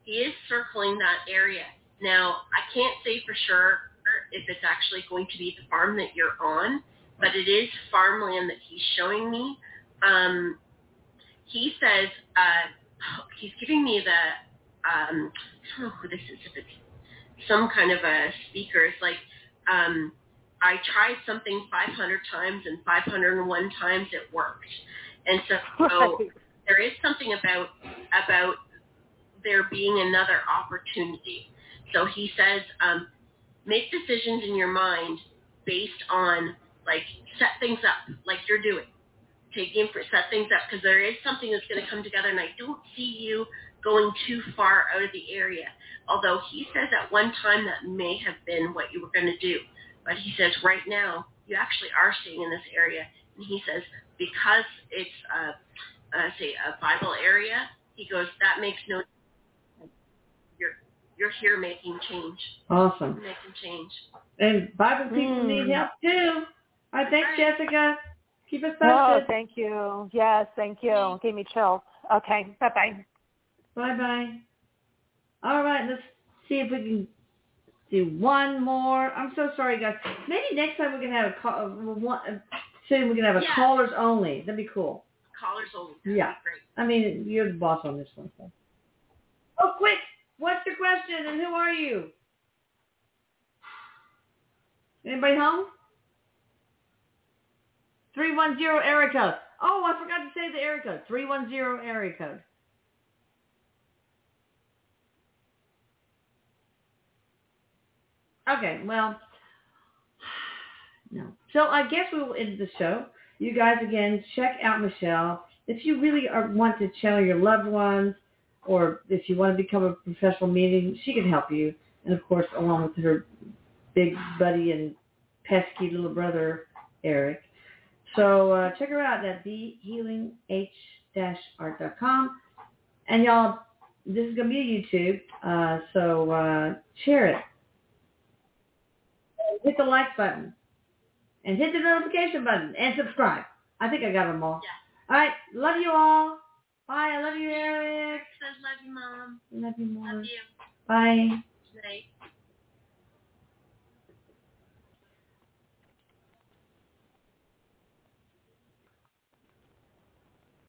he is circling that area. Now I can't say for sure if it's actually going to be the farm that you're on, but it is farmland that he's showing me. Um, he says uh, he's giving me the um, I don't know who this is. If it's some kind of a speaker, it's like um, I tried something 500 times and 501 times it worked, and so. so Right. there is something about about there being another opportunity. So he says, um, make decisions in your mind based on like set things up like you're doing. Take the info, set things up because there is something that's going to come together, and I don't see you going too far out of the area. Although he says at one time that may have been what you were going to do, but he says right now you actually are staying in this area, and he says because it's uh, uh, say a Bible area, he goes, that makes no. You're you're here making change, Awesome. making change. And Bible people Mm. need help too. All right, thanks, Right. Jessica. Keep us posted. Oh, posted. thank you. Yes, thank you. Gave me chills. Okay, bye bye. Bye bye. All right, let's see if we can do one more. I'm so sorry, guys. Maybe next time we can have a call. uh, One, uh, soon we can have a Yeah. callers only. That'd be cool. Callers only. That'd Yeah. be great. I mean, you're the boss on this one. So. Oh, quick! What's your question and who are you? Anybody home? 310 area code. Oh, I forgot to say the area code. 310 area code. Okay, well, no. So I guess we will end the show. You guys, again, check out Michelle. If you really are, want to channel your loved ones or if you want to become a professional medium, she can help you. And, of course, along with her big buddy and pesky little brother, Erik. So uh, check her out at thehealing-art.com. And y'all, this is going to be a YouTube, uh, so uh, share it. Hit the like button. And hit the notification button and subscribe. I think I got them all. Yeah. All right. Love you all. Bye. I love you, Erik. Erik says love you, mom. Love you more. Love you. Bye. Night.